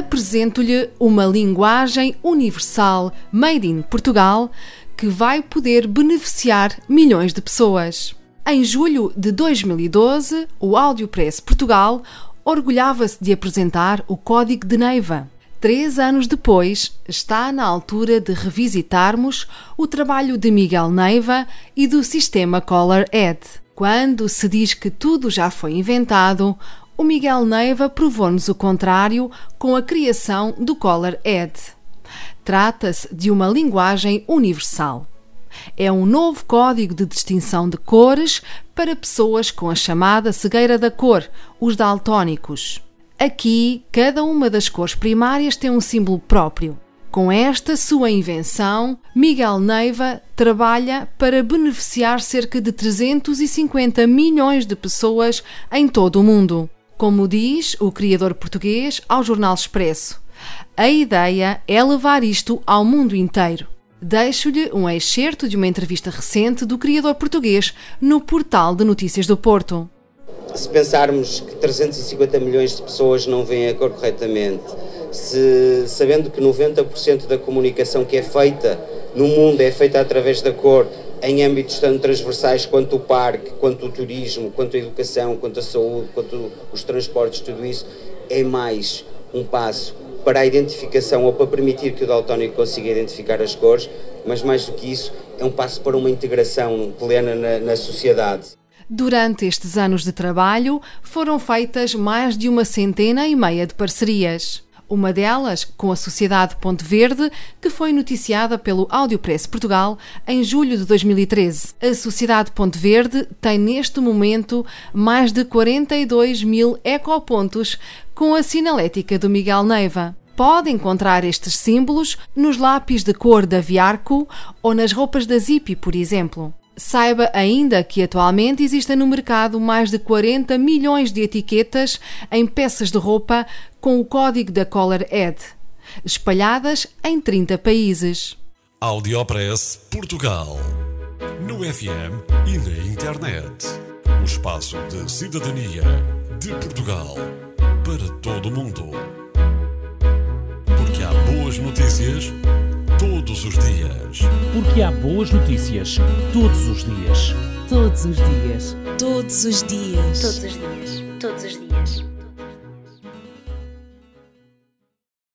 Apresento-lhe uma linguagem universal made in Portugal que vai poder beneficiar milhões de pessoas. Em julho de 2012, o Audiopress Portugal orgulhava-se de apresentar o Código de Neiva. Três anos depois, está na altura de revisitarmos o trabalho de Miguel Neiva e do sistema Color Ed. Quando se diz que tudo já foi inventado, o Miguel Neiva provou-nos o contrário com a criação do Color Ed. Trata-se de uma linguagem universal. É um novo código de distinção de cores para pessoas com a chamada cegueira da cor, os daltónicos. Aqui, cada uma das cores primárias tem um símbolo próprio. Com esta sua invenção, Miguel Neiva trabalha para beneficiar cerca de 350 milhões de pessoas em todo o mundo como diz o criador português ao Jornal Expresso. A ideia é levar isto ao mundo inteiro. Deixo-lhe um excerto de uma entrevista recente do criador português no portal de notícias do Porto. Se pensarmos que 350 milhões de pessoas não veem a cor corretamente, se, sabendo que 90% da comunicação que é feita no mundo é feita através da cor, em âmbitos tanto transversais quanto o parque, quanto o turismo, quanto a educação, quanto a saúde, quanto os transportes, tudo isso é mais um passo para a identificação ou para permitir que o daltónico consiga identificar as cores, mas mais do que isso, é um passo para uma integração plena na, na sociedade. Durante estes anos de trabalho, foram feitas mais de uma centena e meia de parcerias. Uma delas com a Sociedade Ponte Verde, que foi noticiada pelo Audiopress Portugal em julho de 2013. A Sociedade Ponte Verde tem neste momento mais de 42 mil ecopontos com a sinalética do Miguel Neiva. Pode encontrar estes símbolos nos lápis de cor da Viarco ou nas roupas da Zipi, por exemplo. Saiba ainda que atualmente existem no mercado mais de 40 milhões de etiquetas em peças de roupa com o código da Color Ed, espalhadas em 30 países. Audiopress Portugal. No FM e na internet. O espaço de cidadania de Portugal para todo o mundo. Porque há boas notícias todos os dias. Porque há boas notícias todos os dias. Todos os dias. Todos os dias. Todos os dias. Todos os dias.